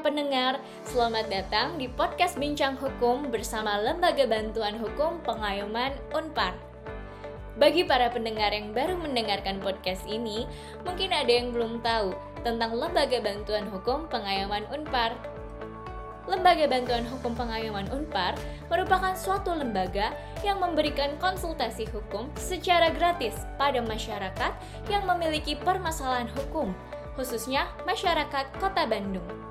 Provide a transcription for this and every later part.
Pendengar, selamat datang di podcast Bincang Hukum bersama Lembaga Bantuan Hukum Pengayoman Unpar. Bagi para pendengar yang baru mendengarkan podcast ini, mungkin ada yang belum tahu tentang Lembaga Bantuan Hukum Pengayoman Unpar. Lembaga Bantuan Hukum Pengayoman Unpar merupakan suatu lembaga yang memberikan konsultasi hukum secara gratis pada masyarakat yang memiliki permasalahan hukum khususnya masyarakat Kota Bandung.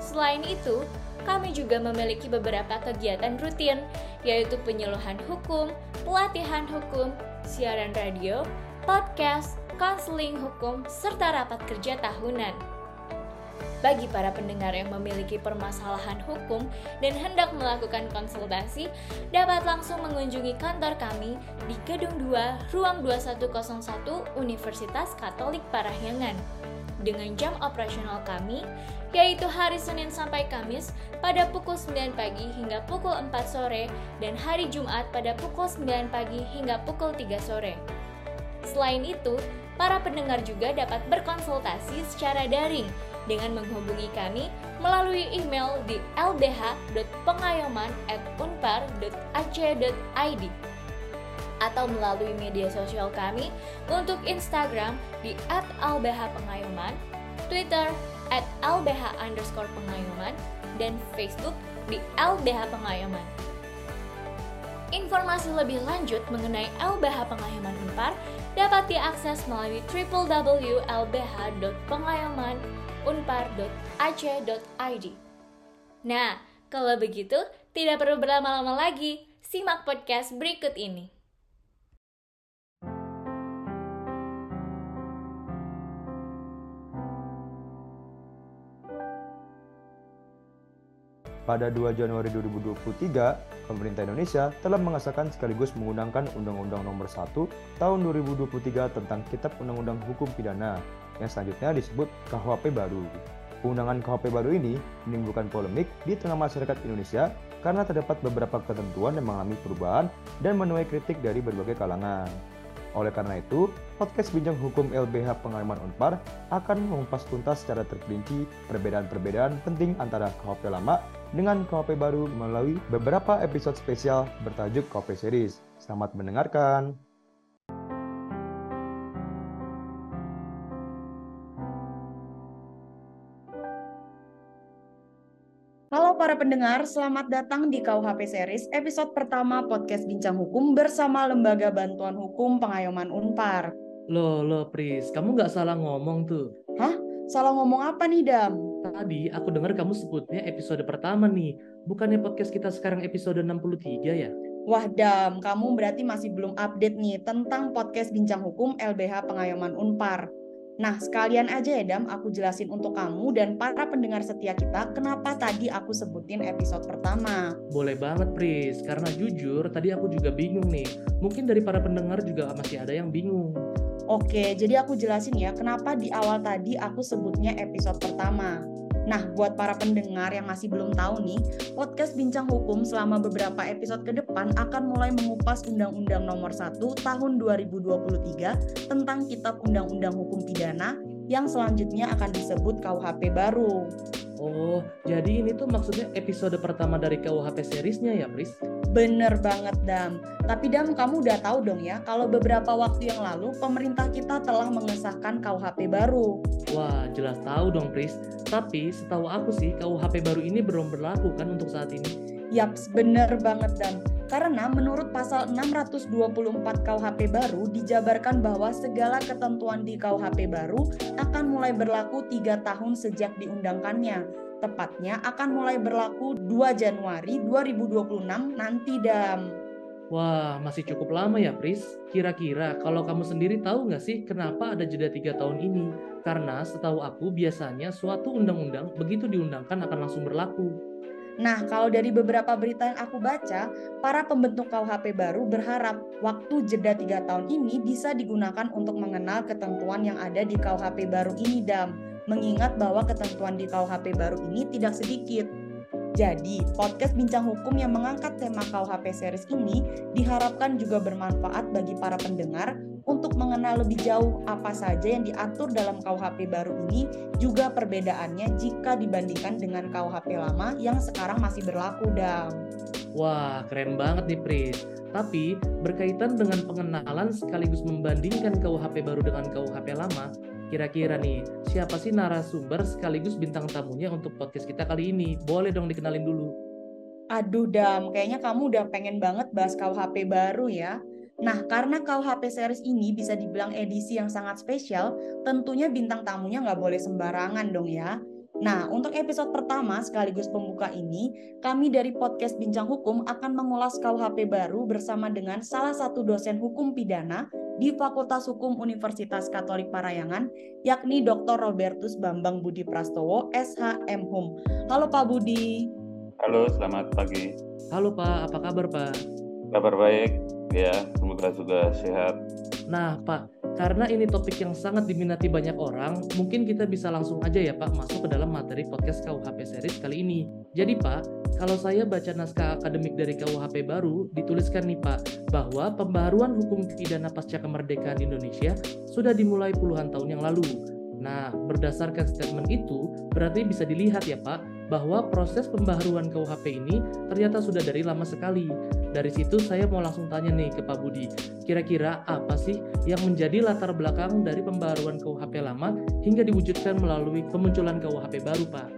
Selain itu, kami juga memiliki beberapa kegiatan rutin, yaitu penyuluhan hukum, pelatihan hukum, siaran radio, podcast, konseling hukum, serta rapat kerja tahunan. Bagi para pendengar yang memiliki permasalahan hukum dan hendak melakukan konsultasi, dapat langsung mengunjungi kantor kami di Gedung 2, Ruang 2101 Universitas Katolik Parahyangan dengan jam operasional kami, yaitu hari Senin sampai Kamis pada pukul 9 pagi hingga pukul 4 sore dan hari Jumat pada pukul 9 pagi hingga pukul 3 sore. Selain itu, para pendengar juga dapat berkonsultasi secara daring dengan menghubungi kami melalui email di lbh.pengayoman@unpar.ac.id atau melalui media sosial kami untuk Instagram di @lbhpengayoman, Twitter at dan Facebook di LBH Pengayoman. Informasi lebih lanjut mengenai LBH Pengayoman Unpar dapat diakses melalui www.lbh.pengayomanunpar.ac.id. Nah, kalau begitu, tidak perlu berlama-lama lagi. Simak podcast berikut ini. Pada 2 Januari 2023, pemerintah Indonesia telah mengesahkan sekaligus mengundangkan Undang-Undang Nomor 1 Tahun 2023 tentang Kitab Undang-Undang Hukum Pidana yang selanjutnya disebut KUHP baru. Undangan KUHP baru ini menimbulkan polemik di tengah masyarakat Indonesia karena terdapat beberapa ketentuan yang mengalami perubahan dan menuai kritik dari berbagai kalangan. Oleh karena itu, podcast Bincang Hukum LBH Pengalaman Unpar akan mengupas tuntas secara terperinci perbedaan-perbedaan penting antara KUHP lama dengan KUHP baru melalui beberapa episode spesial bertajuk KUHP Series. Selamat mendengarkan! Halo para pendengar, selamat datang di KUHP Series, episode pertama podcast Bincang Hukum bersama Lembaga Bantuan Hukum Pengayoman Unpar. Loh, loh Pris, kamu nggak salah ngomong tuh. Hah? Salah ngomong apa nih, Dam? Tadi aku dengar kamu sebutnya episode pertama nih. Bukannya podcast kita sekarang episode 63 ya? Wah, Dam, kamu berarti masih belum update nih tentang podcast Bincang Hukum LBH Pengayoman Unpar. Nah, sekalian aja ya Dam, aku jelasin untuk kamu dan para pendengar setia kita kenapa tadi aku sebutin episode pertama. Boleh banget, Pris. Karena jujur, tadi aku juga bingung nih. Mungkin dari para pendengar juga masih ada yang bingung. Oke, jadi aku jelasin ya kenapa di awal tadi aku sebutnya episode pertama. Nah, buat para pendengar yang masih belum tahu nih, podcast Bincang Hukum selama beberapa episode ke depan akan mulai mengupas Undang-Undang Nomor 1 Tahun 2023 tentang Kitab Undang-Undang Hukum Pidana yang selanjutnya akan disebut KUHP baru. Oh, jadi ini tuh maksudnya episode pertama dari KUHP seriesnya ya, Pris? Bener banget, Dam. Tapi Dam, kamu udah tahu dong ya, kalau beberapa waktu yang lalu pemerintah kita telah mengesahkan KUHP baru. Wah, jelas tahu dong, Pris. Tapi setahu aku sih, KUHP baru ini belum berlaku kan untuk saat ini? Yaps, bener banget, Dam. Karena menurut pasal 624 KUHP baru dijabarkan bahwa segala ketentuan di KUHP baru akan mulai berlaku tiga tahun sejak diundangkannya. Tepatnya akan mulai berlaku 2 Januari 2026 nanti, Dam. Wah, masih cukup lama ya, Pris. Kira-kira kalau kamu sendiri tahu nggak sih kenapa ada jeda tiga tahun ini? Karena setahu aku biasanya suatu undang-undang begitu diundangkan akan langsung berlaku. Nah, kalau dari beberapa berita yang aku baca, para pembentuk KUHP baru berharap waktu jeda tiga tahun ini bisa digunakan untuk mengenal ketentuan yang ada di KUHP baru ini, Dam. Mengingat bahwa ketentuan di KUHP baru ini tidak sedikit. Jadi, podcast Bincang Hukum yang mengangkat tema KUHP series ini diharapkan juga bermanfaat bagi para pendengar untuk mengenal lebih jauh apa saja yang diatur dalam KUHP baru ini, juga perbedaannya jika dibandingkan dengan KUHP lama yang sekarang masih berlaku, Dam. Wah, keren banget nih, Pris. Tapi, berkaitan dengan pengenalan sekaligus membandingkan KUHP baru dengan KUHP lama, kira-kira nih, siapa sih narasumber sekaligus bintang tamunya untuk podcast kita kali ini? Boleh dong dikenalin dulu. Aduh, Dam, kayaknya kamu udah pengen banget bahas KUHP baru ya. Nah, karena KUHP series ini bisa dibilang edisi yang sangat spesial, tentunya bintang tamunya nggak boleh sembarangan dong ya. Nah, untuk episode pertama sekaligus pembuka ini, kami dari podcast Bincang Hukum akan mengulas KUHP baru bersama dengan salah satu dosen hukum pidana di Fakultas Hukum Universitas Katolik Parayangan, yakni Dr. Robertus Bambang Budi Prastowo, SHM Hum. Halo Pak Budi. Halo, selamat pagi. Halo Pak, apa kabar Pak? Kabar baik, ya, semoga juga sehat. Nah Pak, karena ini topik yang sangat diminati banyak orang, mungkin kita bisa langsung aja ya Pak masuk ke dalam materi podcast KUHP series kali ini. Jadi Pak, kalau saya baca naskah akademik dari KUHP baru, dituliskan nih Pak, bahwa pembaruan hukum pidana pasca kemerdekaan Indonesia sudah dimulai puluhan tahun yang lalu. Nah, berdasarkan statement itu, berarti bisa dilihat ya Pak, bahwa proses pembaharuan KUHP ini ternyata sudah dari lama sekali. Dari situ saya mau langsung tanya nih ke Pak Budi, kira-kira apa sih yang menjadi latar belakang dari pembaharuan KUHP lama hingga diwujudkan melalui kemunculan KUHP baru Pak?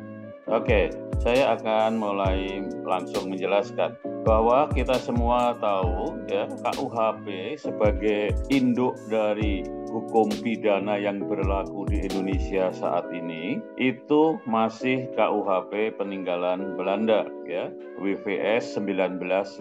Oke, saya akan mulai langsung menjelaskan bahwa kita semua tahu ya KUHP sebagai induk dari hukum pidana yang berlaku di Indonesia saat ini itu masih KUHP peninggalan Belanda ya WVS 1918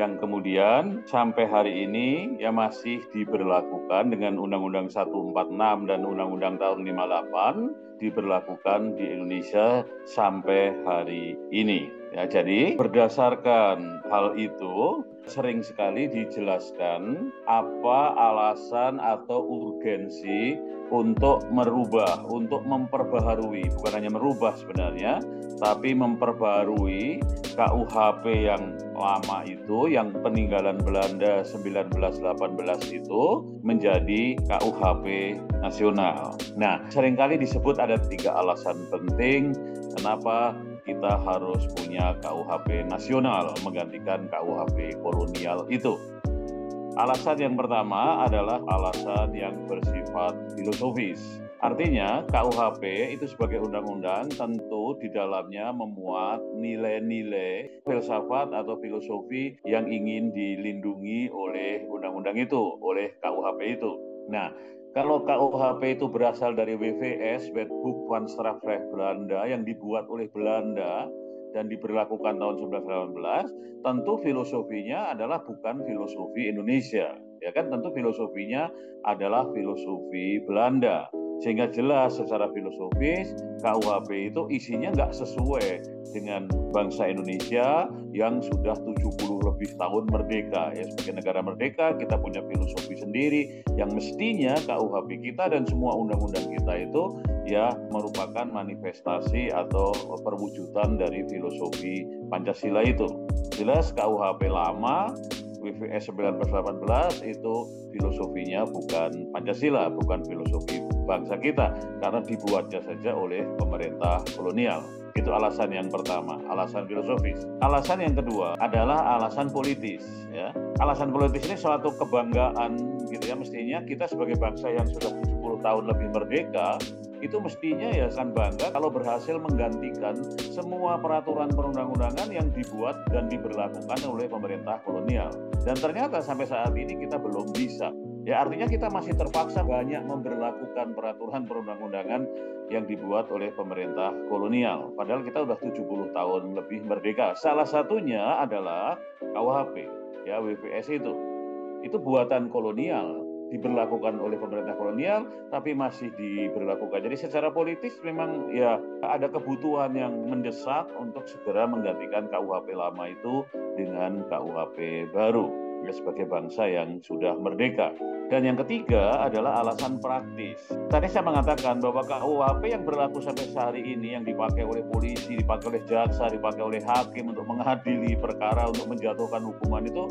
yang kemudian sampai hari ini ya masih diberlakukan dengan Undang-Undang 146 dan Undang-Undang tahun 58 diberlakukan di Indonesia sampai hari ini. Ya, jadi berdasarkan hal itu sering sekali dijelaskan apa alasan atau urgensi untuk merubah, untuk memperbaharui, bukan hanya merubah sebenarnya, tapi memperbaharui KUHP yang lama itu, yang peninggalan Belanda 1918 itu menjadi KUHP nasional. Nah, sering kali disebut ada tiga alasan penting kenapa kita harus punya KUHP nasional menggantikan KUHP kolonial itu. Alasan yang pertama adalah alasan yang bersifat filosofis. Artinya KUHP itu sebagai undang-undang tentu di dalamnya memuat nilai-nilai filsafat atau filosofi yang ingin dilindungi oleh undang-undang itu, oleh KUHP itu. Nah, kalau KUHP itu berasal dari WVS, Wetboek van Strafrecht Belanda, yang dibuat oleh Belanda dan diberlakukan tahun 1918, tentu filosofinya adalah bukan filosofi Indonesia. Ya kan, tentu filosofinya adalah filosofi Belanda sehingga jelas secara filosofis KUHP itu isinya nggak sesuai dengan bangsa Indonesia yang sudah 70 lebih tahun merdeka ya sebagai negara merdeka kita punya filosofi sendiri yang mestinya KUHP kita dan semua undang-undang kita itu ya merupakan manifestasi atau perwujudan dari filosofi Pancasila itu jelas KUHP lama WVS 1918 itu filosofinya bukan Pancasila, bukan filosofi bangsa kita karena dibuatnya saja oleh pemerintah kolonial. Itu alasan yang pertama, alasan filosofis. Alasan yang kedua adalah alasan politis. Ya, alasan politis ini suatu kebanggaan gitu ya. Mestinya kita sebagai bangsa yang sudah 70 tahun lebih merdeka itu mestinya ya akan bangga kalau berhasil menggantikan semua peraturan perundang-undangan yang dibuat dan diberlakukan oleh pemerintah kolonial. Dan ternyata sampai saat ini kita belum bisa. Ya artinya kita masih terpaksa banyak memberlakukan peraturan perundang-undangan yang dibuat oleh pemerintah kolonial. Padahal kita sudah 70 tahun lebih merdeka. Salah satunya adalah KUHP, ya WPS itu. Itu buatan kolonial diberlakukan oleh pemerintah kolonial tapi masih diberlakukan. Jadi secara politis memang ya ada kebutuhan yang mendesak untuk segera menggantikan KUHP lama itu dengan KUHP baru. Sebagai bangsa yang sudah merdeka. Dan yang ketiga adalah alasan praktis. Tadi saya mengatakan bahwa KUHP yang berlaku sampai sehari ini yang dipakai oleh polisi, dipakai oleh jaksa, dipakai oleh hakim untuk mengadili perkara, untuk menjatuhkan hukuman itu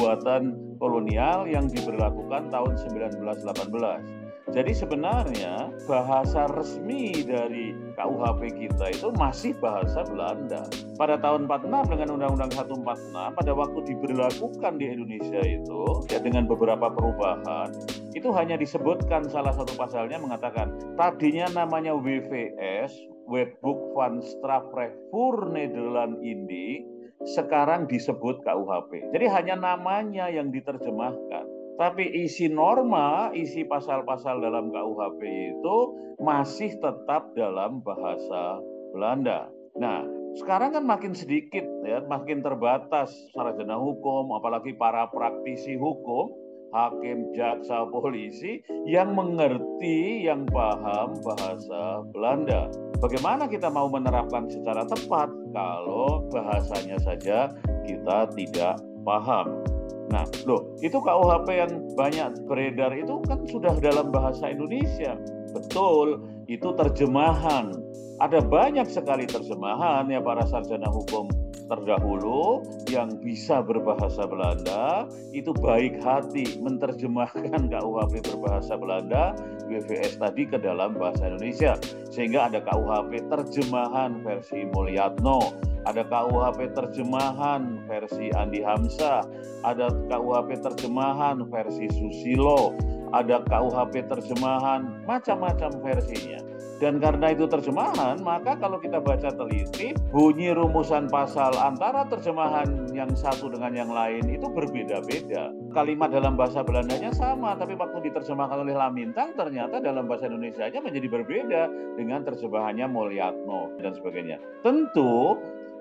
buatan kolonial yang diberlakukan tahun 1918. Jadi sebenarnya bahasa resmi dari KUHP kita itu masih bahasa Belanda. Pada tahun 46 dengan Undang-Undang 146 pada waktu diberlakukan di Indonesia itu ya dengan beberapa perubahan itu hanya disebutkan salah satu pasalnya mengatakan tadinya namanya WVS Wetboek van Strafrecht voor Nederland Indi sekarang disebut KUHP. Jadi hanya namanya yang diterjemahkan. Tapi isi norma, isi pasal-pasal dalam KUHP itu masih tetap dalam bahasa Belanda. Nah, sekarang kan makin sedikit ya, makin terbatas sarjana hukum, apalagi para praktisi hukum, hakim, jaksa, polisi yang mengerti, yang paham bahasa Belanda. Bagaimana kita mau menerapkan secara tepat kalau bahasanya saja kita tidak paham? Nah, loh, itu KUHP yang banyak beredar itu kan sudah dalam bahasa Indonesia. Betul, itu terjemahan. Ada banyak sekali terjemahan ya para sarjana hukum terdahulu yang bisa berbahasa Belanda itu baik hati menerjemahkan KUHP berbahasa Belanda WVS tadi ke dalam bahasa Indonesia sehingga ada KUHP terjemahan versi Mulyatno ada KUHP terjemahan versi Andi Hamzah, ada KUHP terjemahan versi Susilo, ada KUHP terjemahan, macam-macam versinya. Dan karena itu terjemahan, maka kalau kita baca teliti, bunyi rumusan pasal antara terjemahan yang satu dengan yang lain itu berbeda-beda. Kalimat dalam bahasa Belandanya sama, tapi waktu diterjemahkan oleh Lamintang ternyata dalam bahasa Indonesia menjadi berbeda dengan terjemahannya Mulyatno dan sebagainya. Tentu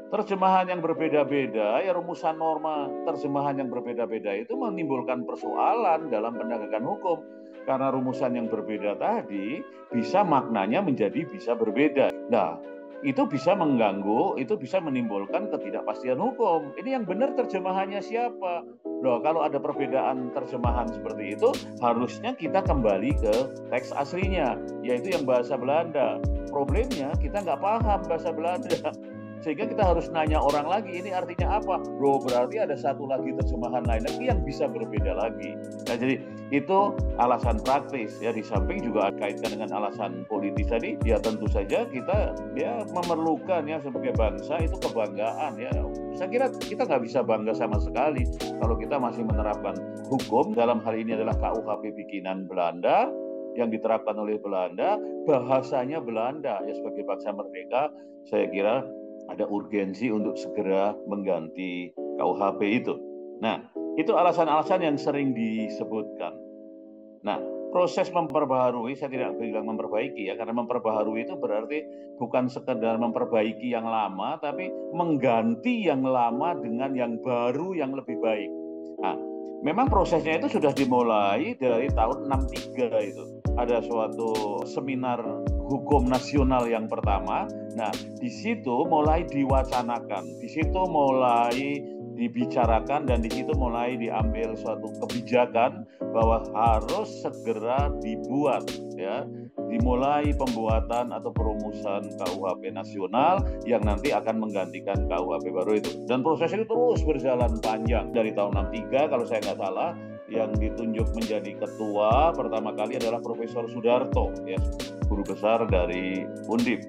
terjemahan yang berbeda-beda, ya rumusan norma terjemahan yang berbeda-beda itu menimbulkan persoalan dalam penegakan hukum. Karena rumusan yang berbeda tadi bisa maknanya menjadi bisa berbeda. Nah, itu bisa mengganggu, itu bisa menimbulkan ketidakpastian hukum. Ini yang benar terjemahannya siapa? Loh, kalau ada perbedaan terjemahan seperti itu, harusnya kita kembali ke teks aslinya, yaitu yang bahasa Belanda. Problemnya kita nggak paham bahasa Belanda sehingga kita harus nanya orang lagi ini artinya apa? Bro berarti ada satu lagi terjemahan lain lagi yang bisa berbeda lagi. Nah jadi itu alasan praktis. Ya di samping juga kaitkan dengan alasan politis tadi ya tentu saja kita ya memerlukan ya sebagai bangsa itu kebanggaan ya. Saya kira kita nggak bisa bangga sama sekali kalau kita masih menerapkan hukum. Dalam hal ini adalah KUHP bikinan Belanda yang diterapkan oleh Belanda, bahasanya Belanda ya sebagai bangsa merdeka, saya kira ada urgensi untuk segera mengganti KUHP itu. Nah, itu alasan-alasan yang sering disebutkan. Nah, proses memperbaharui, saya tidak bilang memperbaiki ya, karena memperbaharui itu berarti bukan sekedar memperbaiki yang lama, tapi mengganti yang lama dengan yang baru yang lebih baik. Nah, memang prosesnya itu sudah dimulai dari tahun 63 itu. Ada suatu seminar hukum nasional yang pertama. Nah, di situ mulai diwacanakan, di situ mulai dibicarakan dan di situ mulai diambil suatu kebijakan bahwa harus segera dibuat ya dimulai pembuatan atau perumusan KUHP nasional yang nanti akan menggantikan KUHP baru itu dan proses itu terus berjalan panjang dari tahun 63 kalau saya nggak salah yang ditunjuk menjadi ketua pertama kali adalah Profesor Sudarto, ya, guru besar dari Undip.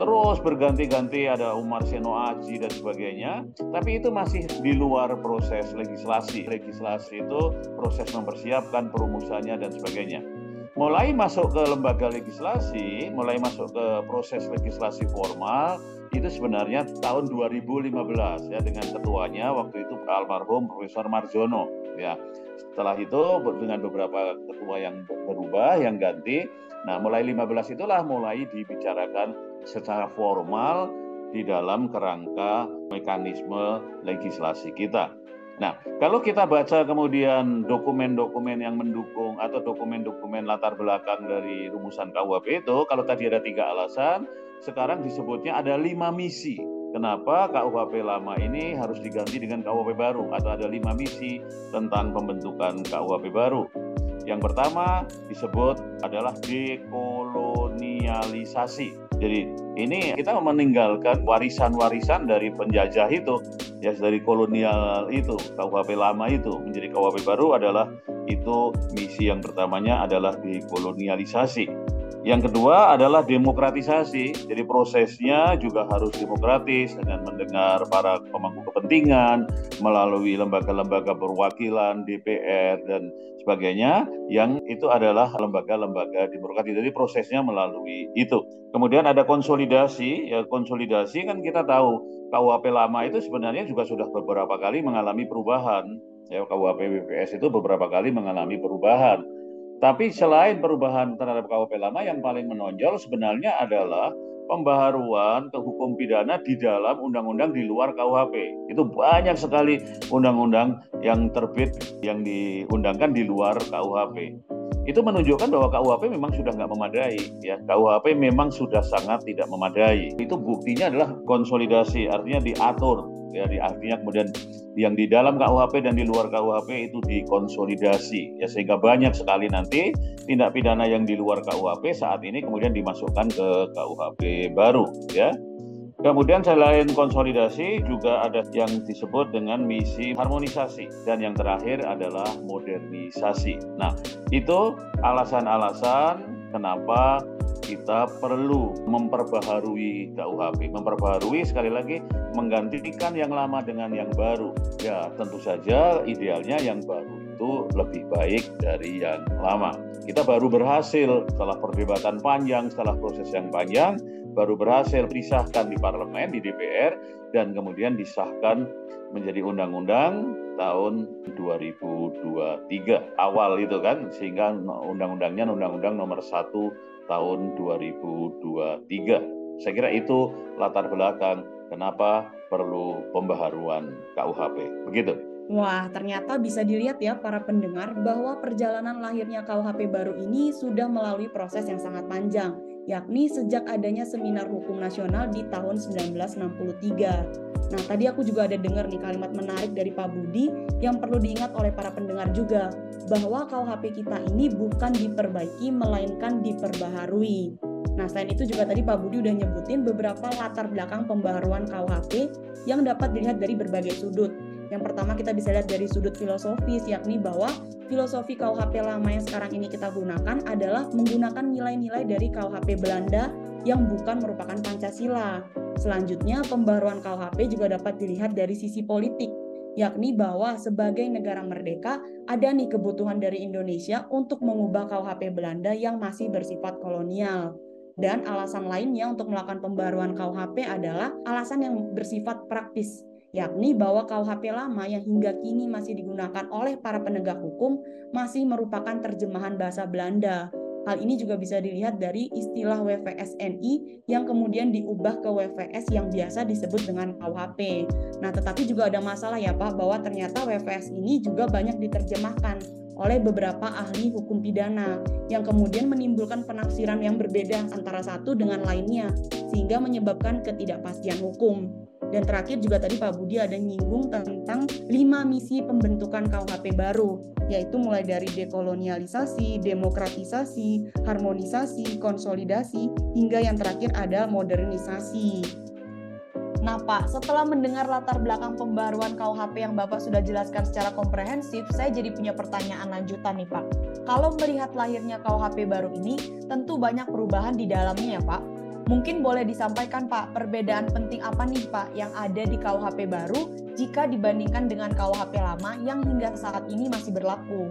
Terus berganti-ganti ada Umar Seno Aji dan sebagainya, tapi itu masih di luar proses legislasi. Legislasi itu proses mempersiapkan perumusannya dan sebagainya. Mulai masuk ke lembaga legislasi, mulai masuk ke proses legislasi formal, itu sebenarnya tahun 2015 ya dengan ketuanya waktu itu almarhum Profesor Marjono ya setelah itu dengan beberapa ketua yang berubah, yang ganti, nah mulai 15 itulah mulai dibicarakan secara formal di dalam kerangka mekanisme legislasi kita. Nah, kalau kita baca kemudian dokumen-dokumen yang mendukung atau dokumen-dokumen latar belakang dari rumusan KUHP itu, kalau tadi ada tiga alasan, sekarang disebutnya ada lima misi. kenapa KUHP lama ini harus diganti dengan KUHP baru atau ada lima misi tentang pembentukan KUHP baru. Yang pertama disebut adalah dekolonialisasi. Jadi ini kita meninggalkan warisan-warisan dari penjajah itu, ya dari kolonial itu, KUHP lama itu menjadi KUHP baru adalah itu misi yang pertamanya adalah dekolonialisasi. Yang kedua adalah demokratisasi. Jadi prosesnya juga harus demokratis dengan mendengar para pemangku kepentingan melalui lembaga-lembaga perwakilan DPR dan sebagainya yang itu adalah lembaga-lembaga demokratis. Jadi prosesnya melalui itu. Kemudian ada konsolidasi. Ya konsolidasi kan kita tahu KUHP lama itu sebenarnya juga sudah beberapa kali mengalami perubahan. Ya KUHP BPS itu beberapa kali mengalami perubahan tapi selain perubahan terhadap KUHP lama yang paling menonjol sebenarnya adalah pembaharuan ke hukum pidana di dalam undang-undang di luar KUHP. Itu banyak sekali undang-undang yang terbit yang diundangkan di luar KUHP. Itu menunjukkan bahwa KUHP memang sudah nggak memadai. Ya, KUHP memang sudah sangat tidak memadai. Itu buktinya adalah konsolidasi, artinya diatur ya artinya kemudian yang di dalam KUHP dan di luar KUHP itu dikonsolidasi. Ya sehingga banyak sekali nanti tindak pidana yang di luar KUHP saat ini kemudian dimasukkan ke KUHP baru ya. Kemudian selain konsolidasi juga ada yang disebut dengan misi harmonisasi. Dan yang terakhir adalah modernisasi. Nah, itu alasan-alasan kenapa kita perlu memperbaharui KUHP. Memperbaharui sekali lagi menggantikan yang lama dengan yang baru. Ya, tentu saja idealnya yang baru itu lebih baik dari yang lama. Kita baru berhasil setelah perdebatan panjang, setelah proses yang panjang, baru berhasil disahkan di parlemen, di DPR, dan kemudian disahkan menjadi undang-undang tahun 2023 awal itu kan sehingga undang-undangnya undang-undang nomor 1 tahun 2023. Saya kira itu latar belakang kenapa perlu pembaharuan KUHP. Begitu. Wah, ternyata bisa dilihat ya para pendengar bahwa perjalanan lahirnya KUHP baru ini sudah melalui proses yang sangat panjang, yakni sejak adanya Seminar Hukum Nasional di tahun 1963. Nah, tadi aku juga ada dengar nih kalimat menarik dari Pak Budi yang perlu diingat oleh para pendengar juga, bahwa KUHP kita ini bukan diperbaiki melainkan diperbaharui. Nah, selain itu juga tadi Pak Budi udah nyebutin beberapa latar belakang pembaharuan KUHP yang dapat dilihat dari berbagai sudut yang pertama kita bisa lihat dari sudut filosofis, yakni bahwa filosofi KUHP lama yang sekarang ini kita gunakan adalah menggunakan nilai-nilai dari KUHP Belanda yang bukan merupakan Pancasila. Selanjutnya, pembaruan KUHP juga dapat dilihat dari sisi politik, yakni bahwa sebagai negara merdeka ada nih kebutuhan dari Indonesia untuk mengubah KUHP Belanda yang masih bersifat kolonial. Dan alasan lainnya untuk melakukan pembaruan KUHP adalah alasan yang bersifat praktis, yakni bahwa KUHP lama yang hingga kini masih digunakan oleh para penegak hukum masih merupakan terjemahan bahasa Belanda. Hal ini juga bisa dilihat dari istilah WVSNI yang kemudian diubah ke WVS yang biasa disebut dengan KUHP. Nah, tetapi juga ada masalah ya Pak bahwa ternyata WVS ini juga banyak diterjemahkan oleh beberapa ahli hukum pidana yang kemudian menimbulkan penafsiran yang berbeda antara satu dengan lainnya sehingga menyebabkan ketidakpastian hukum. Dan terakhir juga tadi Pak Budi ada nyinggung tentang lima misi pembentukan KUHP baru, yaitu mulai dari dekolonialisasi, demokratisasi, harmonisasi, konsolidasi, hingga yang terakhir ada modernisasi. Nah Pak, setelah mendengar latar belakang pembaruan KUHP yang Bapak sudah jelaskan secara komprehensif, saya jadi punya pertanyaan lanjutan nih Pak. Kalau melihat lahirnya KUHP baru ini, tentu banyak perubahan di dalamnya ya Pak Mungkin boleh disampaikan Pak, perbedaan penting apa nih Pak yang ada di KUHP baru jika dibandingkan dengan KUHP lama yang hingga saat ini masih berlaku?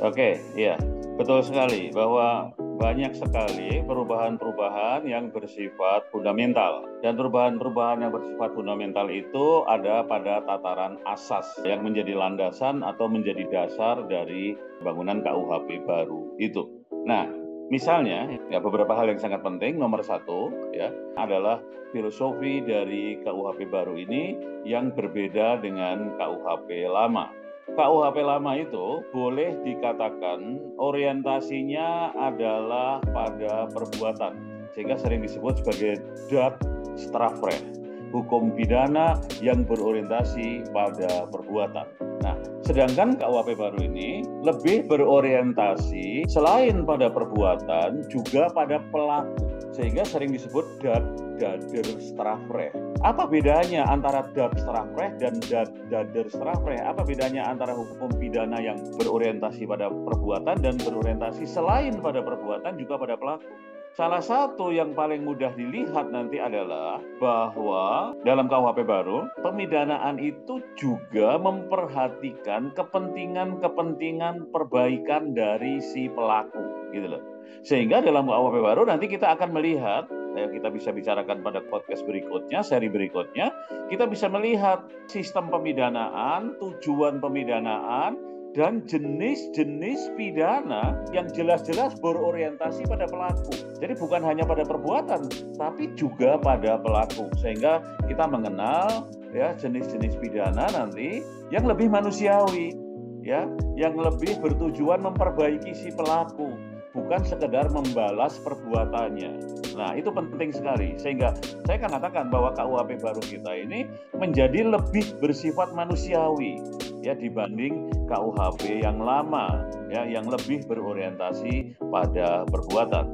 Oke, iya. Betul sekali bahwa banyak sekali perubahan-perubahan yang bersifat fundamental. Dan perubahan-perubahan yang bersifat fundamental itu ada pada tataran asas yang menjadi landasan atau menjadi dasar dari bangunan KUHP baru itu. Nah, Misalnya, ya beberapa hal yang sangat penting. Nomor satu, ya adalah filosofi dari KUHP baru ini yang berbeda dengan KUHP lama. KUHP lama itu boleh dikatakan orientasinya adalah pada perbuatan, sehingga sering disebut sebagai dat strafrecht. Hukum pidana yang berorientasi pada perbuatan. Nah, sedangkan KUHP baru ini lebih berorientasi selain pada perbuatan juga pada pelaku sehingga sering disebut dad dader strafrecht. Apa bedanya antara dad strafrecht dan dad dader strafrecht? Apa bedanya antara hukum pidana yang berorientasi pada perbuatan dan berorientasi selain pada perbuatan juga pada pelaku? Salah satu yang paling mudah dilihat nanti adalah bahwa dalam KUHP baru, pemidanaan itu juga memperhatikan kepentingan-kepentingan perbaikan dari si pelaku, gitu loh. Sehingga dalam KUHP baru nanti kita akan melihat ya kita bisa bicarakan pada podcast berikutnya, seri berikutnya, kita bisa melihat sistem pemidanaan, tujuan pemidanaan, dan jenis-jenis pidana yang jelas-jelas berorientasi pada pelaku. Jadi bukan hanya pada perbuatan, tapi juga pada pelaku. Sehingga kita mengenal ya jenis-jenis pidana nanti yang lebih manusiawi, ya, yang lebih bertujuan memperbaiki si pelaku bukan sekedar membalas perbuatannya. Nah, itu penting sekali. Sehingga saya akan katakan bahwa KUHP baru kita ini menjadi lebih bersifat manusiawi ya dibanding KUHP yang lama ya yang lebih berorientasi pada perbuatan.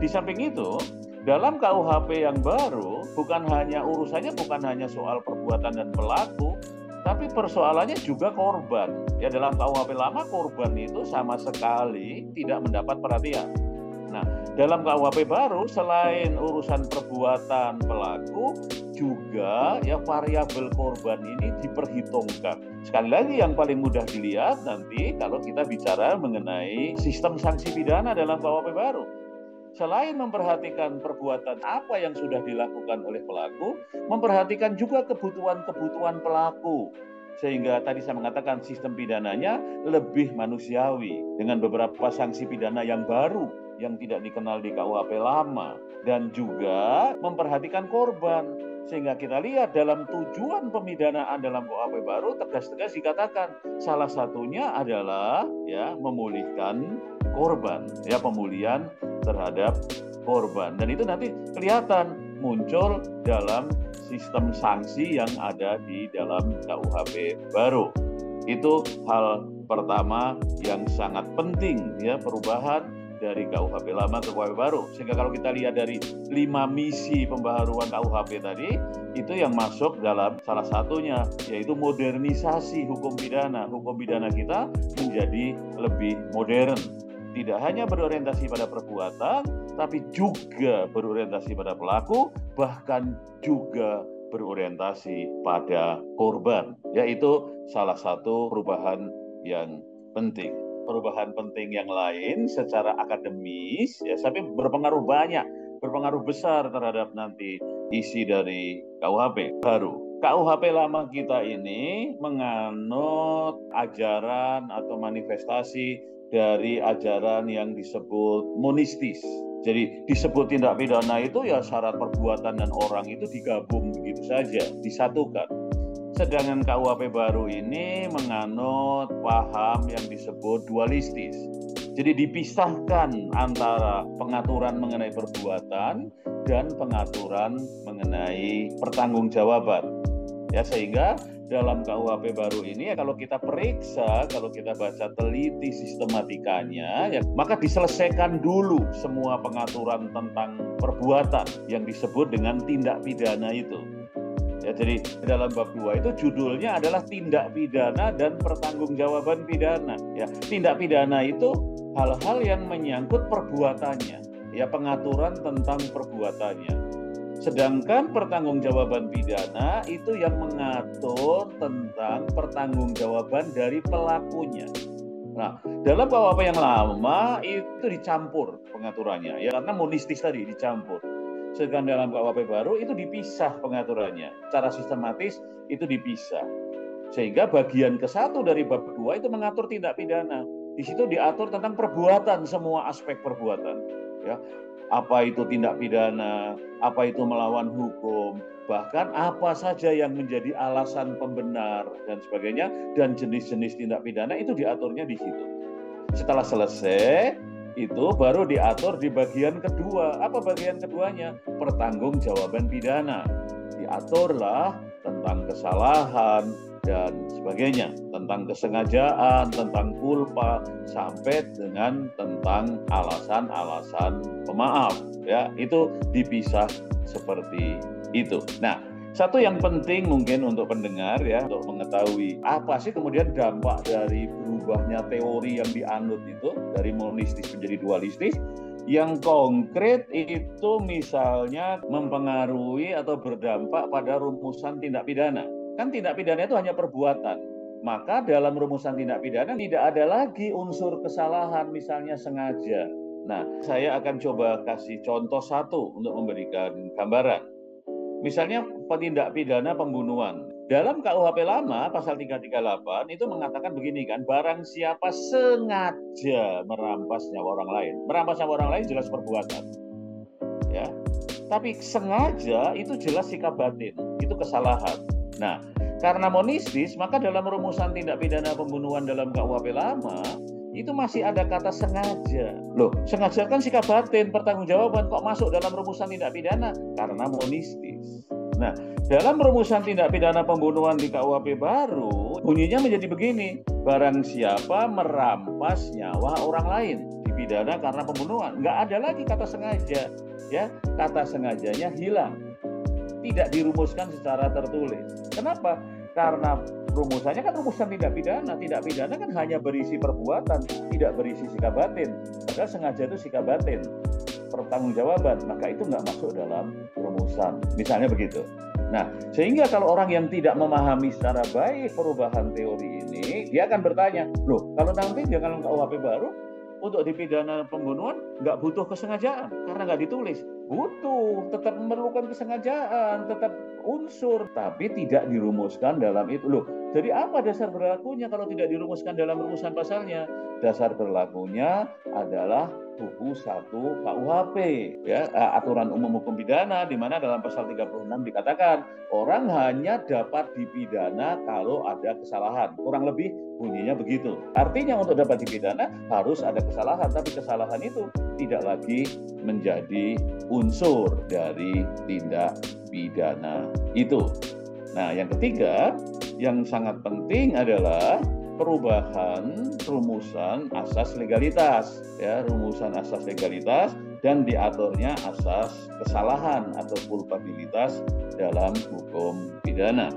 Di samping itu, dalam KUHP yang baru bukan hanya urusannya bukan hanya soal perbuatan dan pelaku, tapi persoalannya juga korban. Ya dalam KUHP lama korban itu sama sekali tidak mendapat perhatian. Nah, dalam KUHP baru selain urusan perbuatan pelaku juga ya variabel korban ini diperhitungkan. Sekali lagi yang paling mudah dilihat nanti kalau kita bicara mengenai sistem sanksi pidana dalam KUHP baru selain memperhatikan perbuatan apa yang sudah dilakukan oleh pelaku, memperhatikan juga kebutuhan-kebutuhan pelaku. Sehingga tadi saya mengatakan sistem pidananya lebih manusiawi dengan beberapa sanksi pidana yang baru yang tidak dikenal di KUHP lama dan juga memperhatikan korban sehingga kita lihat dalam tujuan pemidanaan dalam KUHP baru tegas-tegas dikatakan salah satunya adalah ya memulihkan korban ya pemulihan terhadap korban dan itu nanti kelihatan muncul dalam sistem sanksi yang ada di dalam KUHP baru. Itu hal pertama yang sangat penting ya perubahan dari KUHP lama ke KUHP baru. Sehingga kalau kita lihat dari lima misi pembaharuan KUHP tadi, itu yang masuk dalam salah satunya, yaitu modernisasi hukum pidana. Hukum pidana kita menjadi lebih modern, tidak hanya berorientasi pada perbuatan, tapi juga berorientasi pada pelaku, bahkan juga berorientasi pada korban. Yaitu salah satu perubahan yang penting. Perubahan penting yang lain secara akademis, ya, tapi berpengaruh banyak, berpengaruh besar terhadap nanti isi dari KUHP baru. KUHP lama kita ini menganut ajaran atau manifestasi dari ajaran yang disebut monistis. Jadi disebut tindak pidana itu ya syarat perbuatan dan orang itu digabung begitu saja, disatukan. Sedangkan KUHP baru ini menganut paham yang disebut dualistis. Jadi dipisahkan antara pengaturan mengenai perbuatan dan pengaturan mengenai pertanggungjawaban. Ya sehingga dalam KUHP baru ini ya kalau kita periksa, kalau kita baca teliti sistematikanya, ya maka diselesaikan dulu semua pengaturan tentang perbuatan yang disebut dengan tindak pidana itu. Ya, jadi dalam bab 2 itu judulnya adalah tindak pidana dan pertanggungjawaban pidana. Ya, tindak pidana itu hal-hal yang menyangkut perbuatannya, ya pengaturan tentang perbuatannya. Sedangkan pertanggungjawaban pidana itu yang mengatur tentang pertanggungjawaban dari pelakunya. Nah, dalam KUHP yang lama itu dicampur pengaturannya ya karena monistis tadi dicampur. Sedangkan dalam KUHP baru itu dipisah pengaturannya. Secara sistematis itu dipisah. Sehingga bagian ke satu dari bab dua itu mengatur tindak pidana. Di situ diatur tentang perbuatan semua aspek perbuatan. Ya, apa itu tindak pidana, apa itu melawan hukum, bahkan apa saja yang menjadi alasan pembenar dan sebagainya dan jenis-jenis tindak pidana itu diaturnya di situ. Setelah selesai itu baru diatur di bagian kedua. Apa bagian keduanya? Pertanggungjawaban pidana. diaturlah tentang kesalahan dan sebagainya, tentang kesengajaan, tentang kulpa, sampai dengan tentang alasan-alasan pemaaf. Ya, itu dipisah seperti itu. Nah, satu yang penting mungkin untuk pendengar ya untuk mengetahui apa sih kemudian dampak dari berubahnya teori yang dianut itu dari monistis menjadi dualistis yang konkret itu misalnya mempengaruhi atau berdampak pada rumusan tindak pidana. Kan tindak pidana itu hanya perbuatan. Maka dalam rumusan tindak pidana tidak ada lagi unsur kesalahan misalnya sengaja. Nah, saya akan coba kasih contoh satu untuk memberikan gambaran. Misalnya penindak pidana pembunuhan. Dalam KUHP lama pasal 338 itu mengatakan begini kan, barang siapa sengaja merampas nyawa orang lain. Merampas nyawa orang lain jelas perbuatan. Ya. Tapi sengaja itu jelas sikap batin, itu kesalahan. Nah, karena monistis, maka dalam rumusan tindak pidana pembunuhan dalam KUHP lama itu masih ada kata sengaja. Loh, sengaja kan sikap batin, pertanggungjawaban kok masuk dalam rumusan tindak pidana? Karena monistis. Nah, dalam rumusan tindak pidana pembunuhan di KUHP baru, bunyinya menjadi begini. Barang siapa merampas nyawa orang lain dipidana karena pembunuhan. Nggak ada lagi kata sengaja. ya Kata sengajanya hilang. Tidak dirumuskan secara tertulis. Kenapa? Karena rumusannya kan rumusan tindak pidana. Tindak pidana kan hanya berisi perbuatan, tidak berisi sikap batin. Padahal sengaja itu sikap batin pertanggungjawaban, maka itu nggak masuk dalam rumusan. Misalnya begitu. Nah, sehingga kalau orang yang tidak memahami secara baik perubahan teori ini, dia akan bertanya, loh, kalau nanti dengan KUHP baru, untuk dipidana pembunuhan nggak butuh kesengajaan karena nggak ditulis. Butuh, tetap memerlukan kesengajaan, tetap unsur, tapi tidak dirumuskan dalam itu. Loh, jadi apa dasar berlakunya kalau tidak dirumuskan dalam rumusan pasalnya? Dasar berlakunya adalah buku 1 KUHP ya eh, aturan umum hukum pidana di mana dalam pasal 36 dikatakan orang hanya dapat dipidana kalau ada kesalahan kurang lebih bunyinya begitu artinya untuk dapat dipidana harus ada kesalahan tapi kesalahan itu tidak lagi menjadi unsur dari tindak pidana itu nah yang ketiga yang sangat penting adalah perubahan rumusan asas legalitas ya rumusan asas legalitas dan diaturnya asas kesalahan atau kulpabilitas dalam hukum pidana.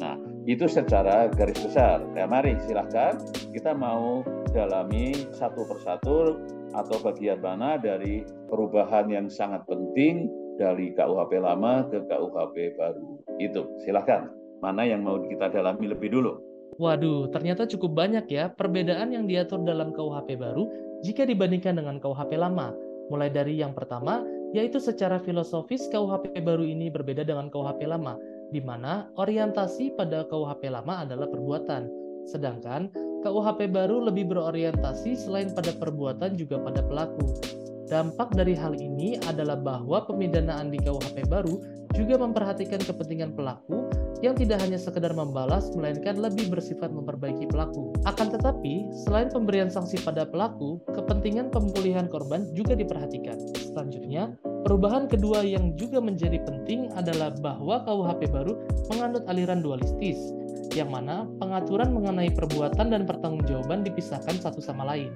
Nah, itu secara garis besar. Ya, mari silahkan kita mau dalami satu persatu atau bagian mana dari perubahan yang sangat penting dari KUHP lama ke KUHP baru. Itu silahkan. Mana yang mau kita dalami lebih dulu? Waduh, ternyata cukup banyak ya perbedaan yang diatur dalam KUHP baru jika dibandingkan dengan KUHP lama. Mulai dari yang pertama, yaitu secara filosofis KUHP baru ini berbeda dengan KUHP lama, di mana orientasi pada KUHP lama adalah perbuatan. Sedangkan KUHP baru lebih berorientasi selain pada perbuatan juga pada pelaku. Dampak dari hal ini adalah bahwa pemidanaan di KUHP baru juga memperhatikan kepentingan pelaku yang tidak hanya sekedar membalas, melainkan lebih bersifat memperbaiki pelaku. Akan tetapi, selain pemberian sanksi pada pelaku, kepentingan pemulihan korban juga diperhatikan. Selanjutnya, perubahan kedua yang juga menjadi penting adalah bahwa KUHP baru menganut aliran dualistis, yang mana pengaturan mengenai perbuatan dan pertanggungjawaban dipisahkan satu sama lain.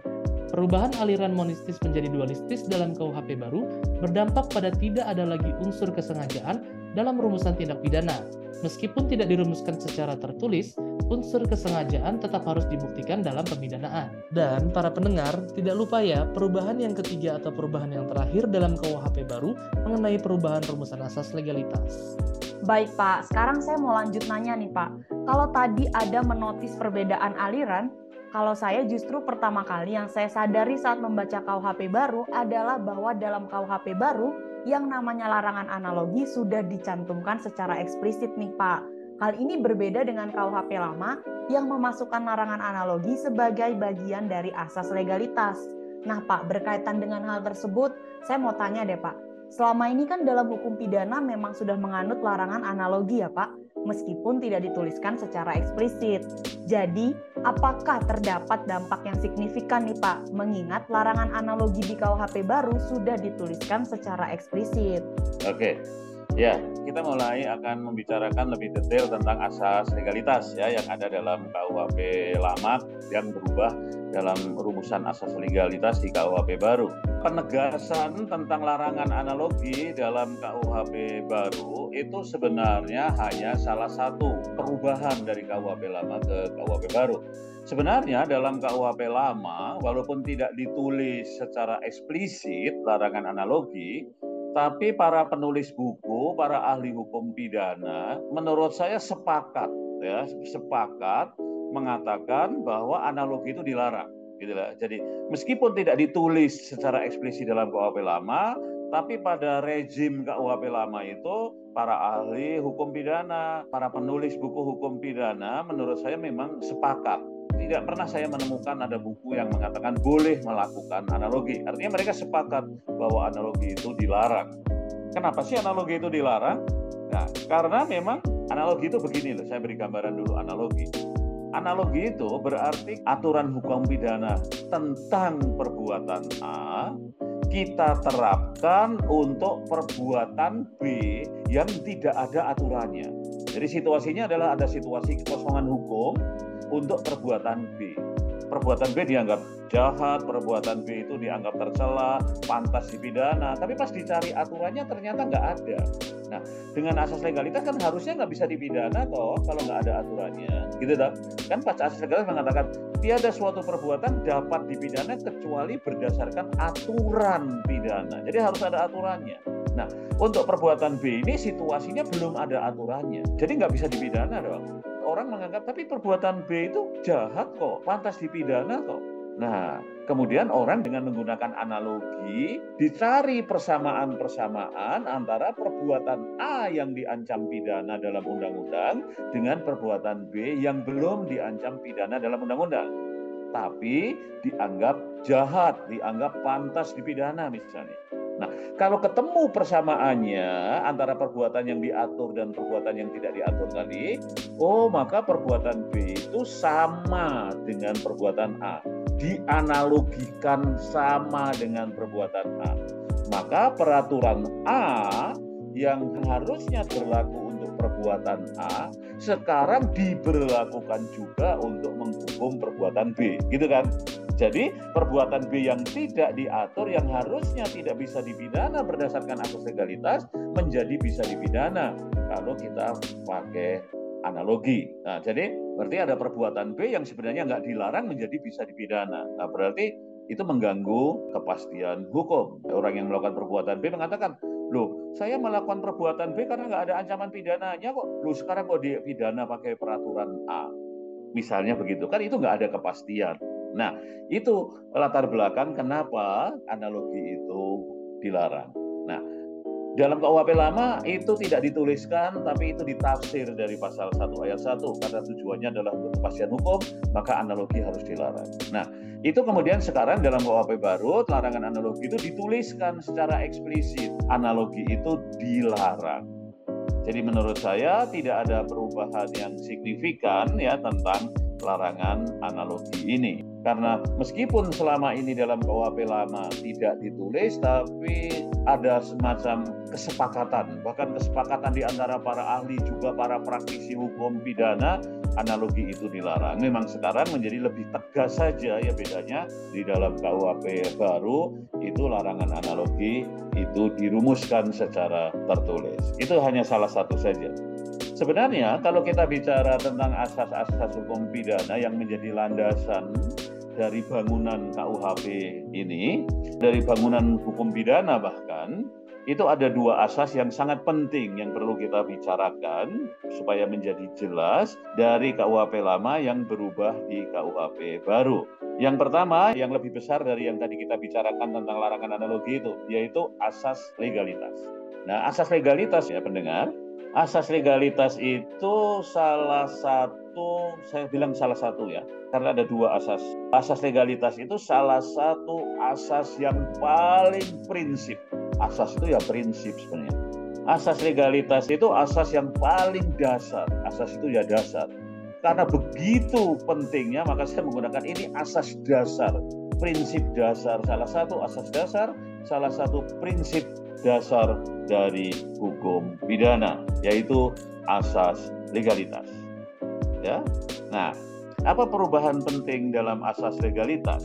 Perubahan aliran monistis menjadi dualistis dalam KUHP baru berdampak pada tidak ada lagi unsur kesengajaan dalam rumusan tindak pidana, Meskipun tidak dirumuskan secara tertulis, unsur kesengajaan tetap harus dibuktikan dalam pemidanaan. Dan para pendengar, tidak lupa ya, perubahan yang ketiga atau perubahan yang terakhir dalam KUHP baru mengenai perubahan rumusan asas legalitas. Baik Pak, sekarang saya mau lanjut nanya nih Pak. Kalau tadi ada menotis perbedaan aliran, kalau saya justru pertama kali yang saya sadari saat membaca KUHP baru adalah bahwa dalam KUHP baru yang namanya larangan analogi sudah dicantumkan secara eksplisit nih Pak. Hal ini berbeda dengan KUHP lama yang memasukkan larangan analogi sebagai bagian dari asas legalitas. Nah Pak, berkaitan dengan hal tersebut, saya mau tanya deh Pak. Selama ini kan dalam hukum pidana memang sudah menganut larangan analogi ya Pak meskipun tidak dituliskan secara eksplisit. Jadi, apakah terdapat dampak yang signifikan nih Pak, mengingat larangan analogi di KUHP baru sudah dituliskan secara eksplisit? Oke, Ya, kita mulai akan membicarakan lebih detail tentang asas legalitas ya yang ada dalam KUHP lama yang berubah dalam rumusan asas legalitas di KUHP baru. Penegasan tentang larangan analogi dalam KUHP baru itu sebenarnya hanya salah satu perubahan dari KUHP lama ke KUHP baru. Sebenarnya dalam KUHP lama, walaupun tidak ditulis secara eksplisit larangan analogi, tapi para penulis buku, para ahli hukum pidana, menurut saya sepakat ya, sepakat mengatakan bahwa analogi itu dilarang. Gitu. Jadi meskipun tidak ditulis secara eksplisit dalam KUHP lama, tapi pada rezim KUHP lama itu para ahli hukum pidana, para penulis buku hukum pidana menurut saya memang sepakat tidak pernah saya menemukan ada buku yang mengatakan boleh melakukan analogi. Artinya mereka sepakat bahwa analogi itu dilarang. Kenapa sih analogi itu dilarang? Nah, karena memang analogi itu begini loh, saya beri gambaran dulu analogi. Analogi itu berarti aturan hukum pidana tentang perbuatan A kita terapkan untuk perbuatan B yang tidak ada aturannya. Jadi situasinya adalah ada situasi kekosongan hukum untuk perbuatan B. Perbuatan B dianggap jahat, perbuatan B itu dianggap tercela, pantas dipidana, tapi pas dicari aturannya ternyata nggak ada. Nah, dengan asas legalitas kan harusnya nggak bisa dipidana toh kalau nggak ada aturannya, gitu dong. Kan pas asas legalitas mengatakan tiada suatu perbuatan dapat dipidana kecuali berdasarkan aturan pidana. Jadi harus ada aturannya. Nah, untuk perbuatan B ini situasinya belum ada aturannya, jadi nggak bisa dipidana dong orang menganggap tapi perbuatan B itu jahat kok, pantas dipidana kok. Nah, kemudian orang dengan menggunakan analogi dicari persamaan-persamaan antara perbuatan A yang diancam pidana dalam undang-undang dengan perbuatan B yang belum diancam pidana dalam undang-undang. Tapi dianggap jahat, dianggap pantas dipidana misalnya. Nah, kalau ketemu persamaannya antara perbuatan yang diatur dan perbuatan yang tidak diatur tadi, oh maka perbuatan B itu sama dengan perbuatan A, dianalogikan sama dengan perbuatan A. Maka peraturan A yang harusnya berlaku perbuatan A sekarang diberlakukan juga untuk menghukum perbuatan B, gitu kan? Jadi perbuatan B yang tidak diatur yang harusnya tidak bisa dipidana berdasarkan asas legalitas menjadi bisa dipidana kalau kita pakai analogi. Nah, jadi berarti ada perbuatan B yang sebenarnya nggak dilarang menjadi bisa dipidana. Nah, berarti itu mengganggu kepastian hukum. Orang yang melakukan perbuatan B mengatakan, loh, saya melakukan perbuatan B karena nggak ada ancaman pidananya kok. Loh, sekarang kok dipidana pakai peraturan A. Misalnya begitu, kan itu nggak ada kepastian. Nah, itu latar belakang kenapa analogi itu dilarang. Nah, dalam KUHP lama itu tidak dituliskan tapi itu ditafsir dari pasal 1 ayat 1 karena tujuannya adalah untuk kepastian hukum maka analogi harus dilarang. Nah, itu kemudian sekarang dalam KUHP baru larangan analogi itu dituliskan secara eksplisit. Analogi itu dilarang. Jadi menurut saya tidak ada perubahan yang signifikan ya tentang larangan analogi ini. Karena meskipun selama ini dalam KUHP lama tidak ditulis, tapi ada semacam kesepakatan, bahkan kesepakatan di antara para ahli juga para praktisi hukum pidana, analogi itu dilarang. Memang sekarang menjadi lebih tegas saja ya bedanya di dalam KUHP baru itu larangan analogi itu dirumuskan secara tertulis. Itu hanya salah satu saja. Sebenarnya kalau kita bicara tentang asas-asas hukum pidana yang menjadi landasan dari bangunan KUHP ini, dari bangunan hukum pidana bahkan, itu ada dua asas yang sangat penting yang perlu kita bicarakan supaya menjadi jelas dari KUHP lama yang berubah di KUHP baru. Yang pertama, yang lebih besar dari yang tadi kita bicarakan tentang larangan analogi itu, yaitu asas legalitas. Nah, asas legalitas ya pendengar, asas legalitas itu salah satu, saya bilang salah satu ya, karena ada dua asas. Asas legalitas itu salah satu asas yang paling prinsip. Asas itu ya prinsip sebenarnya. Asas legalitas itu asas yang paling dasar. Asas itu ya dasar. Karena begitu pentingnya, maka saya menggunakan ini asas dasar, prinsip dasar. Salah satu asas dasar, salah satu prinsip dasar dari hukum pidana, yaitu asas legalitas. Ya. Nah, apa perubahan penting dalam asas legalitas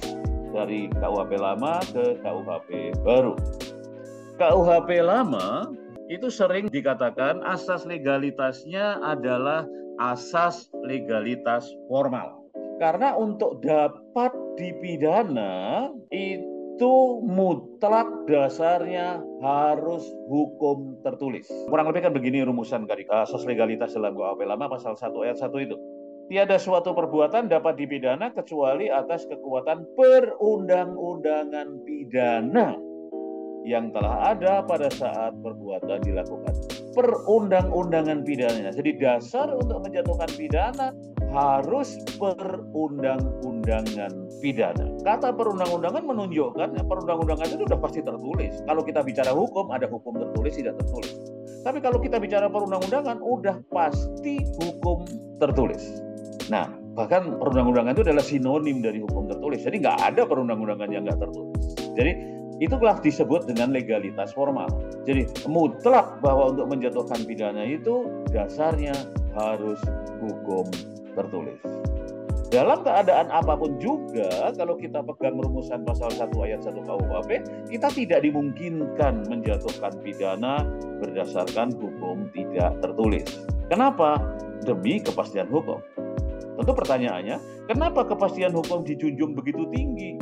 dari KUHP lama ke KUHP baru? KUHP lama itu sering dikatakan asas legalitasnya adalah asas legalitas formal. Karena untuk dapat dipidana itu mutlak dasarnya harus hukum tertulis. Kurang lebih kan begini rumusan dari asas legalitas dalam KUHP lama pasal 1 ayat 1 itu. Tiada suatu perbuatan dapat dipidana kecuali atas kekuatan perundang-undangan pidana yang telah ada pada saat perbuatan dilakukan. Perundang-undangan pidana. Jadi dasar untuk menjatuhkan pidana harus perundang-undangan pidana. Kata perundang-undangan menunjukkan ya, perundang-undangan itu sudah pasti tertulis. Kalau kita bicara hukum, ada hukum tertulis, tidak tertulis. Tapi kalau kita bicara perundang-undangan, udah pasti hukum tertulis. Nah, bahkan perundang-undangan itu adalah sinonim dari hukum tertulis. Jadi nggak ada perundang-undangan yang nggak tertulis. Jadi itulah disebut dengan legalitas formal. Jadi mutlak bahwa untuk menjatuhkan pidana itu dasarnya harus hukum tertulis. Dalam keadaan apa pun juga, kalau kita pegang rumusan pasal 1 ayat 1 KUHP, kita tidak dimungkinkan menjatuhkan pidana berdasarkan hukum tidak tertulis. Kenapa? Demi kepastian hukum. Tentu pertanyaannya, kenapa kepastian hukum dijunjung begitu tinggi?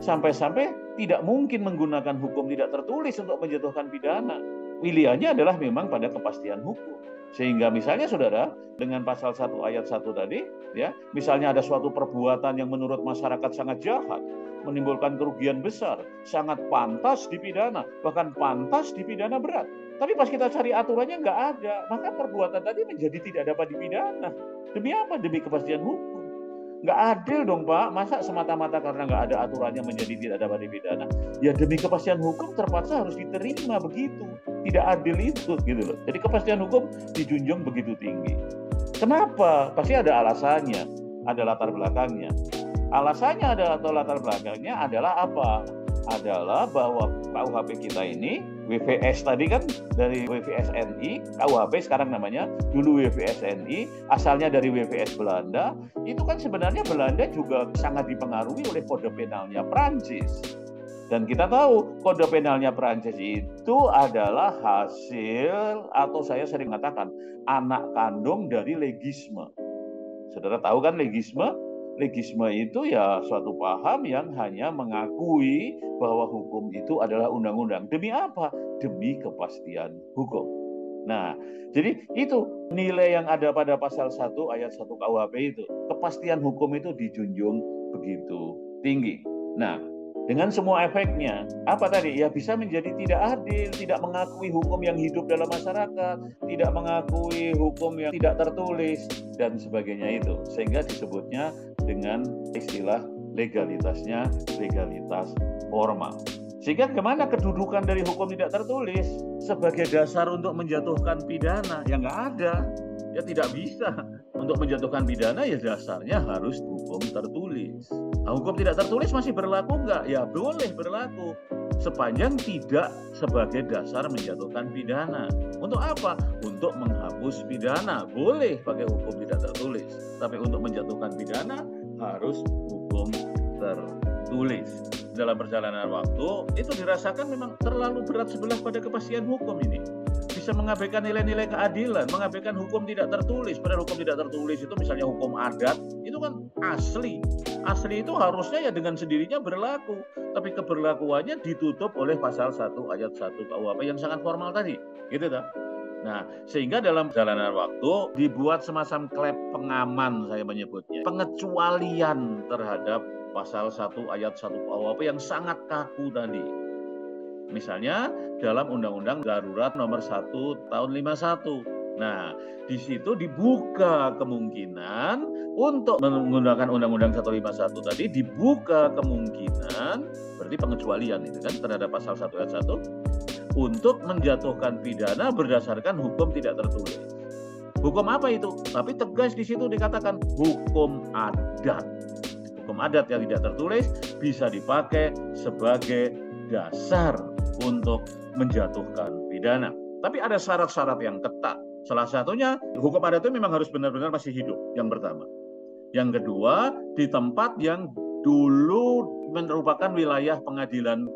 Sampai-sampai tidak mungkin menggunakan hukum tidak tertulis untuk menjatuhkan pidana. Pilihannya adalah memang pada kepastian hukum. Sehingga misalnya saudara dengan pasal 1 ayat 1 tadi ya, misalnya ada suatu perbuatan yang menurut masyarakat sangat jahat, menimbulkan kerugian besar, sangat pantas dipidana, bahkan pantas dipidana berat. Tapi pas kita cari aturannya nggak ada, maka perbuatan tadi menjadi tidak dapat dipidana. Demi apa? Demi kepastian hukum. Nggak adil dong Pak, masa semata-mata karena nggak ada aturannya menjadi tidak dapat dipidana? Ya demi kepastian hukum terpaksa harus diterima begitu. Tidak adil itu gitu loh. Jadi kepastian hukum dijunjung begitu tinggi. Kenapa? Pasti ada alasannya, ada latar belakangnya. Alasannya adalah atau latar belakangnya adalah apa? Adalah bahwa KUHP kita ini WVS tadi kan dari WVSNI, KUHP sekarang namanya, dulu WVSNI, asalnya dari WVS Belanda, itu kan sebenarnya Belanda juga sangat dipengaruhi oleh kode penalnya Prancis. Dan kita tahu kode penalnya Prancis itu adalah hasil atau saya sering mengatakan anak kandung dari legisme. Saudara tahu kan legisme? Legisme itu ya suatu paham yang hanya mengakui bahwa hukum itu adalah undang-undang. Demi apa? Demi kepastian hukum. Nah, jadi itu nilai yang ada pada pasal 1 ayat 1 KUHP itu. Kepastian hukum itu dijunjung begitu tinggi. Nah, dengan semua efeknya, apa tadi? Ya bisa menjadi tidak adil, tidak mengakui hukum yang hidup dalam masyarakat, tidak mengakui hukum yang tidak tertulis, dan sebagainya itu. Sehingga disebutnya dengan istilah legalitasnya legalitas formal. Sehingga ke mana kedudukan dari hukum tidak tertulis sebagai dasar untuk menjatuhkan pidana? Ya nggak ada, ya tidak bisa. Untuk menjatuhkan pidana ya dasarnya harus hukum tertulis. Nah, hukum tidak tertulis masih berlaku nggak? Ya boleh berlaku sepanjang tidak sebagai dasar menjatuhkan pidana. Untuk apa? Untuk menghapus pidana. Boleh pakai hukum tidak tertulis. Tapi untuk menjatuhkan pidana harus hukum tertulis. Dalam perjalanan waktu itu dirasakan memang terlalu berat sebelah pada kepastian hukum ini bisa mengabaikan nilai-nilai keadilan, mengabaikan hukum tidak tertulis. Padahal hukum tidak tertulis itu misalnya hukum adat, itu kan asli. Asli itu harusnya ya dengan sendirinya berlaku. Tapi keberlakuannya ditutup oleh pasal 1 ayat 1 KUHP yang sangat formal tadi. Gitu tak? Nah, sehingga dalam perjalanan waktu dibuat semacam klep pengaman saya menyebutnya. Pengecualian terhadap pasal 1 ayat 1 KUHP yang sangat kaku tadi. Misalnya dalam Undang-Undang Darurat Nomor 1 Tahun 51. Nah, di situ dibuka kemungkinan untuk menggunakan Undang-Undang 151 tadi dibuka kemungkinan berarti pengecualian itu kan terhadap pasal 1 ayat 1 untuk menjatuhkan pidana berdasarkan hukum tidak tertulis. Hukum apa itu? Tapi tegas di situ dikatakan hukum adat. Hukum adat yang tidak tertulis bisa dipakai sebagai dasar untuk menjatuhkan pidana. Tapi ada syarat-syarat yang ketat. Salah satunya hukum adat itu memang harus benar-benar masih hidup yang pertama. Yang kedua, di tempat yang dulu merupakan wilayah pengadilan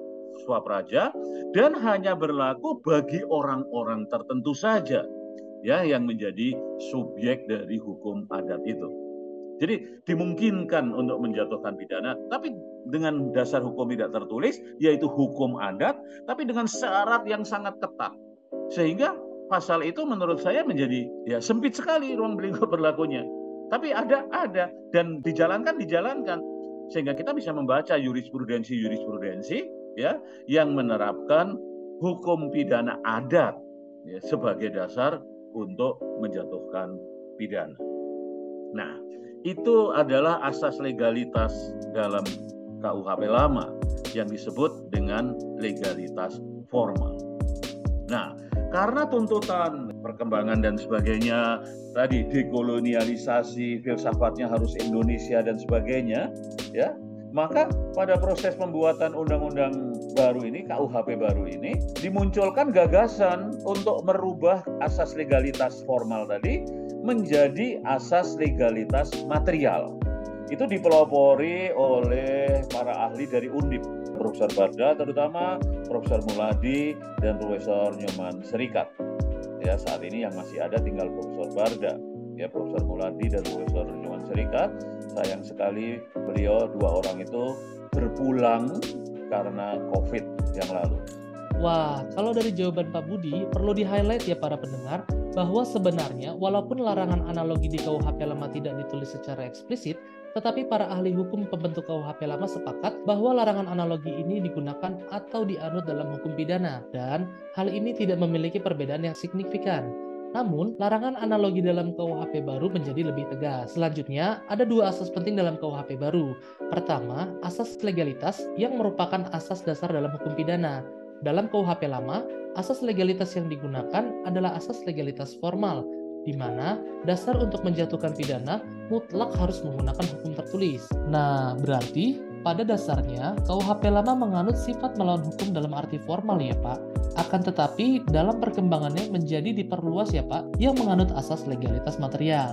swapraja dan hanya berlaku bagi orang-orang tertentu saja ya yang menjadi subjek dari hukum adat itu. Jadi dimungkinkan untuk menjatuhkan pidana, tapi dengan dasar hukum tidak tertulis, yaitu hukum adat, tapi dengan syarat yang sangat ketat. Sehingga pasal itu menurut saya menjadi ya sempit sekali ruang lingkup berlakunya. Tapi ada ada dan dijalankan dijalankan sehingga kita bisa membaca jurisprudensi jurisprudensi ya yang menerapkan hukum pidana adat ya, sebagai dasar untuk menjatuhkan pidana. Nah, itu adalah asas legalitas dalam KUHP lama yang disebut dengan legalitas formal. Nah, karena tuntutan perkembangan dan sebagainya, tadi dekolonialisasi, filsafatnya harus Indonesia dan sebagainya, ya, maka pada proses pembuatan undang-undang baru ini, KUHP baru ini, dimunculkan gagasan untuk merubah asas legalitas formal tadi menjadi asas legalitas material. Itu dipelopori oleh para ahli dari Undip, Profesor Barda terutama, Profesor Muladi, dan Profesor Nyoman Serikat. Ya, saat ini yang masih ada tinggal Profesor Barda, ya Profesor Muladi dan Profesor Nyoman Serikat. Sayang sekali beliau dua orang itu berpulang karena COVID yang lalu. Wah, kalau dari jawaban Pak Budi, perlu di-highlight ya para pendengar, bahwa sebenarnya walaupun larangan analogi di KUHP lama tidak ditulis secara eksplisit, tetapi para ahli hukum pembentuk KUHP lama sepakat bahwa larangan analogi ini digunakan atau dianut dalam hukum pidana, dan hal ini tidak memiliki perbedaan yang signifikan. Namun, larangan analogi dalam KUHP baru menjadi lebih tegas. Selanjutnya, ada dua asas penting dalam KUHP baru. Pertama, asas legalitas yang merupakan asas dasar dalam hukum pidana. Dalam KUHP lama, asas legalitas yang digunakan adalah asas legalitas formal, di mana dasar untuk menjatuhkan pidana mutlak harus menggunakan hukum tertulis. Nah, berarti pada dasarnya KUHP lama menganut sifat melawan hukum dalam arti formal ya Pak. Akan tetapi dalam perkembangannya menjadi diperluas ya Pak yang menganut asas legalitas material.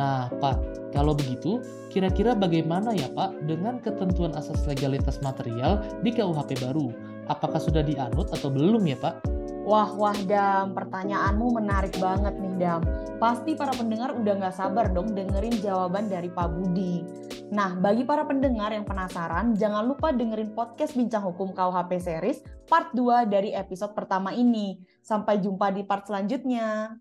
Nah, Pak, kalau begitu, kira-kira bagaimana ya Pak dengan ketentuan asas legalitas material di KUHP baru? Apakah sudah dianut atau belum ya Pak? Wah, wah Dam, pertanyaanmu menarik banget nih Dam. Pasti para pendengar udah nggak sabar dong dengerin jawaban dari Pak Budi. Nah, bagi para pendengar yang penasaran, jangan lupa dengerin podcast Bincang Hukum KUHP Series part 2 dari episode pertama ini. Sampai jumpa di part selanjutnya.